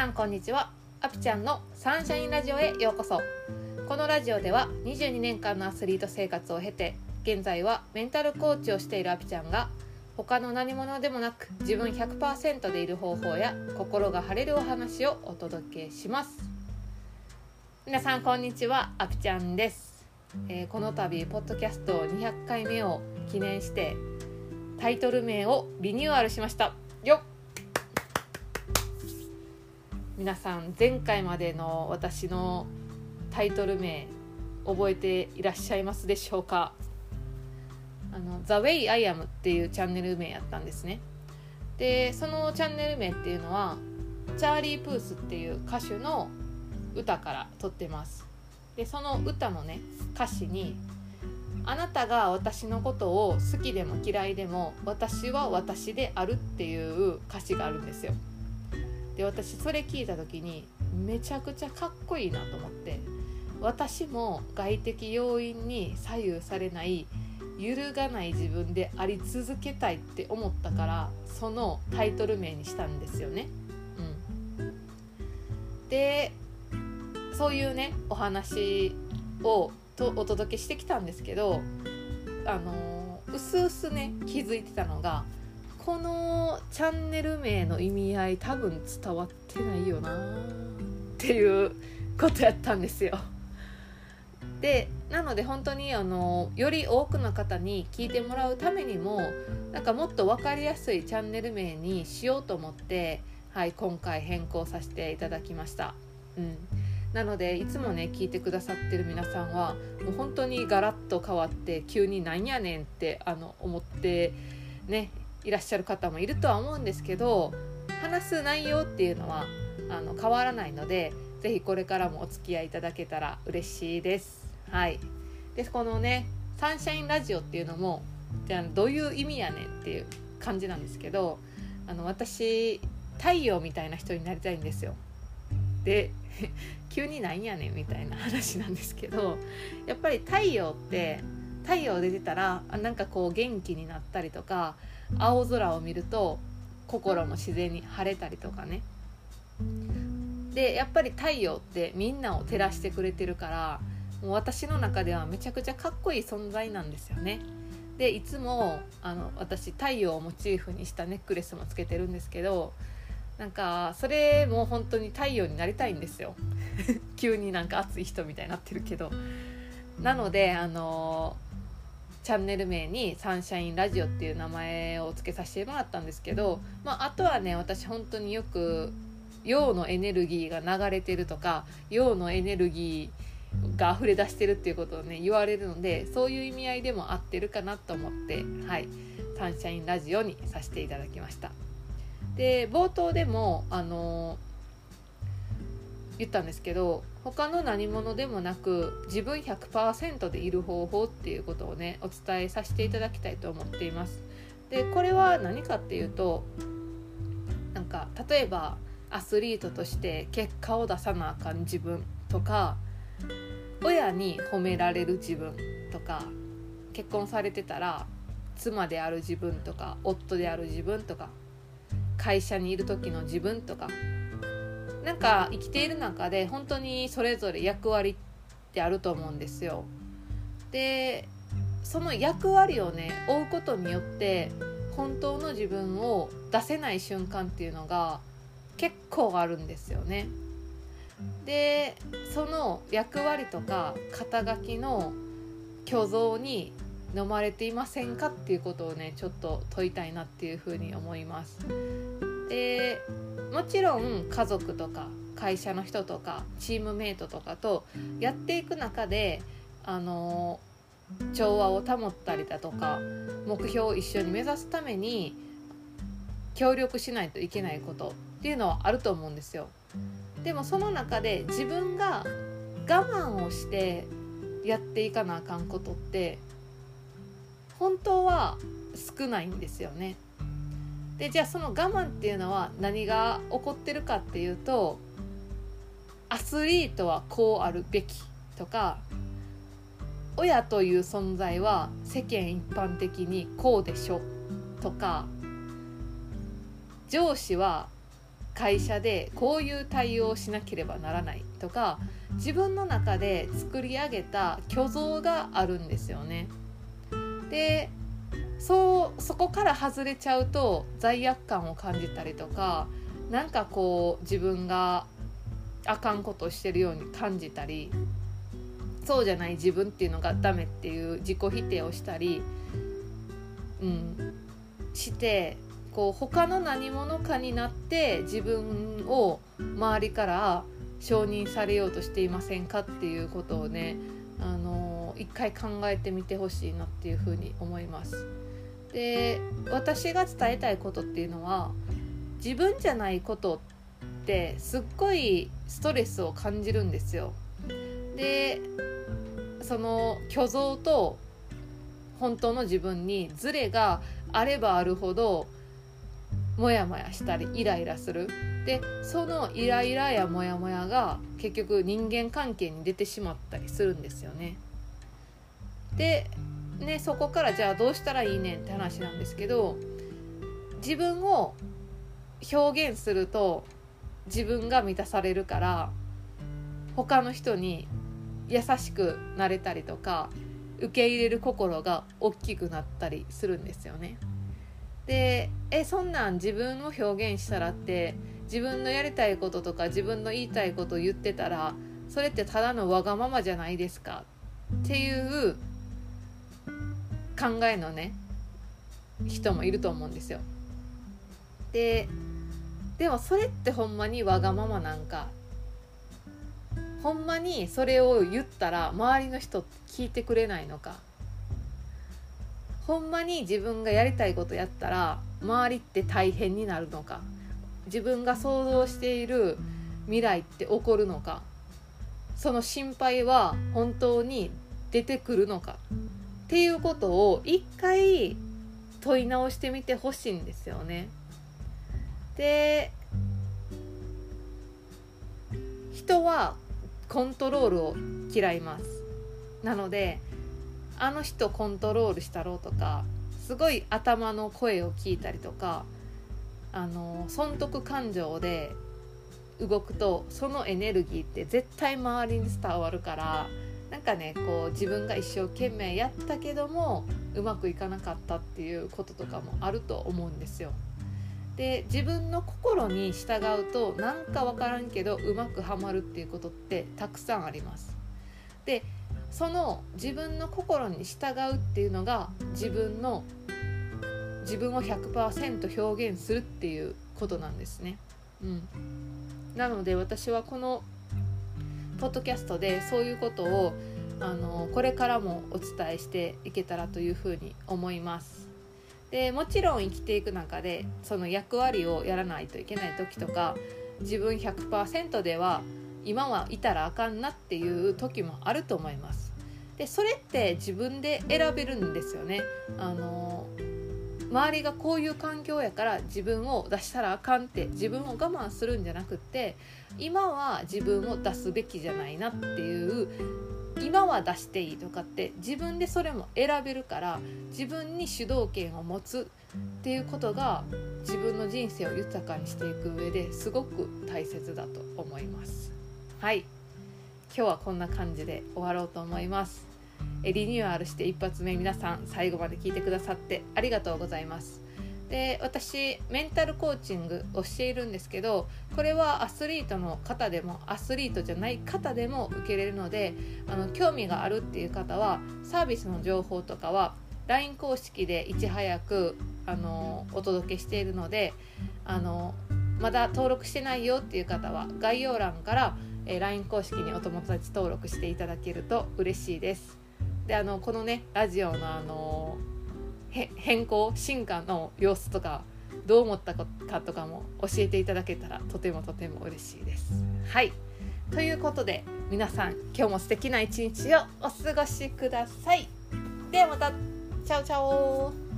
さんこんにちは。アピちゃんのサンシャインラジオへようこそ。このラジオでは22年間のアスリート生活を経て現在はメンタルコーチをしているアピちゃんが他の何者でもなく自分100%でいる方法や心が晴れるお話をお届けします。皆さんこんにちはアピちゃんです、えーこの度ポッドキャスト200回目を記念してタイトル名をリニューアルしました。よっ。皆さん前回までの私のタイトル名覚えていらっしゃいますでしょうか？あの「The Way I Am」っていうチャンネル名やったんですね。でそのチャンネル名っていうのはチャーリー・プースっていう歌手の歌から取ってます。でその歌のね歌詞に「あなたが私のことを好きでも嫌いでも私は私である」っていう歌詞があるんですよ。で私それ聞いた時にめちゃくちゃかっこいいなと思って私も外的要因に左右されない揺るがない自分であり続けたいって思ったからそのタイトル名にしたんですよね。うん、でそういうねお話をとお届けしてきたんですけどあのうすうすね気づいてたのがこのチャンネル名の意味合い多分伝わってないよなっていうことやったんですよ。でなので本当にあのより多くの方に聞いてもらうためにもなんかもっと分かりやすいチャンネル名にしようと思って、はい、今回変更させていただきました。うんなのでいつもね聞いてくださってる皆さんはもう本当にガラッと変わって急になんやねんってあの思ってねいらっしゃる方もいるとは思うんですけど話す内容っていうのはあの変わらないのでぜひこれからもお付き合いいただけたら嬉しいです。はい、でこのね「サンシャインラジオ」っていうのもじゃあどういう意味やねんっていう感じなんですけどあの私太陽みたいな人になりたいんですよ。で 急になんやねんみたいな話なんですけどやっぱり太陽って太陽出てたらあなんかこう元気になったりとか青空を見ると心も自然に晴れたりとかね。でやっぱり太陽ってみんなを照らしてくれてるからもう私の中ではめちゃくちゃかっこいい存在なんですよね。でいつもあの私太陽をモチーフにしたネックレスもつけてるんですけどなんかそれも本当に太陽になりたいんですよ。急になんか熱い人みたいになってるけど。なのであのチャンネル名に「サンシャインラジオ」っていう名前を付けさせてもらったんですけど、まあ、あとはね私本当によく陽のエネルギーが流れてるとか陽のエネルギーが溢れ出してるっていうことをね言われるのでそういう意味合いでも合ってるかなと思ってはいサンシャインラジオにさせていただきました。で冒頭でもあの言ったんですけど他の何者でもなく自分100%でいる方法っていうことをねお伝えさせていただきたいと思っています。でこれは何かっていうとなんか例えばアスリートとして結果を出さなあかん自分とか親に褒められる自分とか結婚されてたら妻である自分とか夫である自分とか会社にいる時の自分とかなんか生きている中で本当にそれぞれ役割ってあると思うんですよ。でその役割をね追うことによって本当の自分を出せない瞬間っていうのが結構あるんですよね。でその役割とか肩書きの虚像に飲まれていませんかっていうことをねちょっと問いたいなっていうふうに思います。でもちろん家族とか会社の人とかチームメイトとかとやっていく中であの調和を保ったりだとか目標を一緒に目指すために協力しないといけないことっていうのはあると思うんですよ。でもその中で自分が我慢をしてやっていかなあかんことって本当は少ないんですよね。でじゃあその我慢っていうのは何が起こってるかっていうとアスリートはこうあるべきとか親という存在は世間一般的にこうでしょとか上司は会社でこういう対応をしなければならないとか自分の中で作り上げた虚像があるんですよね。でそうそこから外れちゃうと罪悪感を感じたりとかなんかこう自分があかんことをしてるように感じたりそうじゃない自分っていうのがダメっていう自己否定をしたり、うん、してこう他の何者かになって自分を周りから承認されようとしていませんかっていうことをねあの一回考えてみてほしいなっていうふうに思います。で私が伝えたいことっていうのは自分じゃないことってすっごいストレスを感じるんですよ。でその虚像と本当の自分にズレがあればあるほどモヤモヤしたりイライラするでそのイライラやモヤモヤが結局人間関係に出てしまったりするんですよね。でねそこからじゃあどうしたらいいねんって話なんですけど自分を表現すると自分が満たされるから他の人に優しくなれたりとか受け入れる心が大きくなったりするんですよね。でえそんなん自分を表現したらって自分のやりたいこととか自分の言いたいことを言ってたらそれってただのわがままじゃないですかっていう考えのね人もいると思うんですよ。ででもそれってほんまにわがままなんか。ほんまにそれを言ったら周りの人って聞いてくれないのか。ほんまに自分がやりたいことやったら周りって大変になるのか。自分が想像している未来って起こるのか。その心配は本当に出てくるのか。っていうことを一回問い直してみてほしいんですよね。で人はコントロールを嫌いますなのであの人コントロールしたろうとかすごい頭の声を聞いたりとかあの損得感情で動くとそのエネルギーって絶対周りに伝わるからなんかねこう自分が一生懸命やったけどもうまくいかなかったっていうこととかもあると思うんですよ。で自分の心に従うとなんか分からんけどうまくはまるっていうことってたくさんあります。でその自分の心に従うっていうのが自分の自分を100%表現するっていうことなんですね。うん、なので私はこのポッドキャストでそういうことをあのこれからもお伝えしていけたらというふうに思います。でもちろん生きていく中でその役割をやらないといけない時とか自分100%では今はいたらあかんなっていう時もあると思います。でそれって自分で選べるんですよね。あの周りがこういう環境やから自分を出したらあかんって自分を我慢するんじゃなくって今は自分を出すべきじゃないなっていう今は出していいとかって自分でそれも選べるから自分に主導権を持つっていうことが自分の人生を豊かにしていく上ですごく大切だと思います。はい。今日はこんな感じで終わろうと思います。リニューアルして一発目皆さん最後まで聞いてくださってありがとうございますで私メンタルコーチングをしているんですけどこれはアスリートの方でもアスリートじゃない方でも受けれるのであの興味があるっていう方はサービスの情報とかは LINE 公式でいち早くあのお届けしているのであのまだ登録してないよっていう方は概要欄から、え LINE 公式にお友達登録していただけると嬉しいです。であのこのねラジオのあの変更進化の様子とかどう思ったかとかも教えていただけたらとてもとても嬉しいです。はいということで皆さん今日も素敵な一日をお過ごしください。ではまたチャオチャオ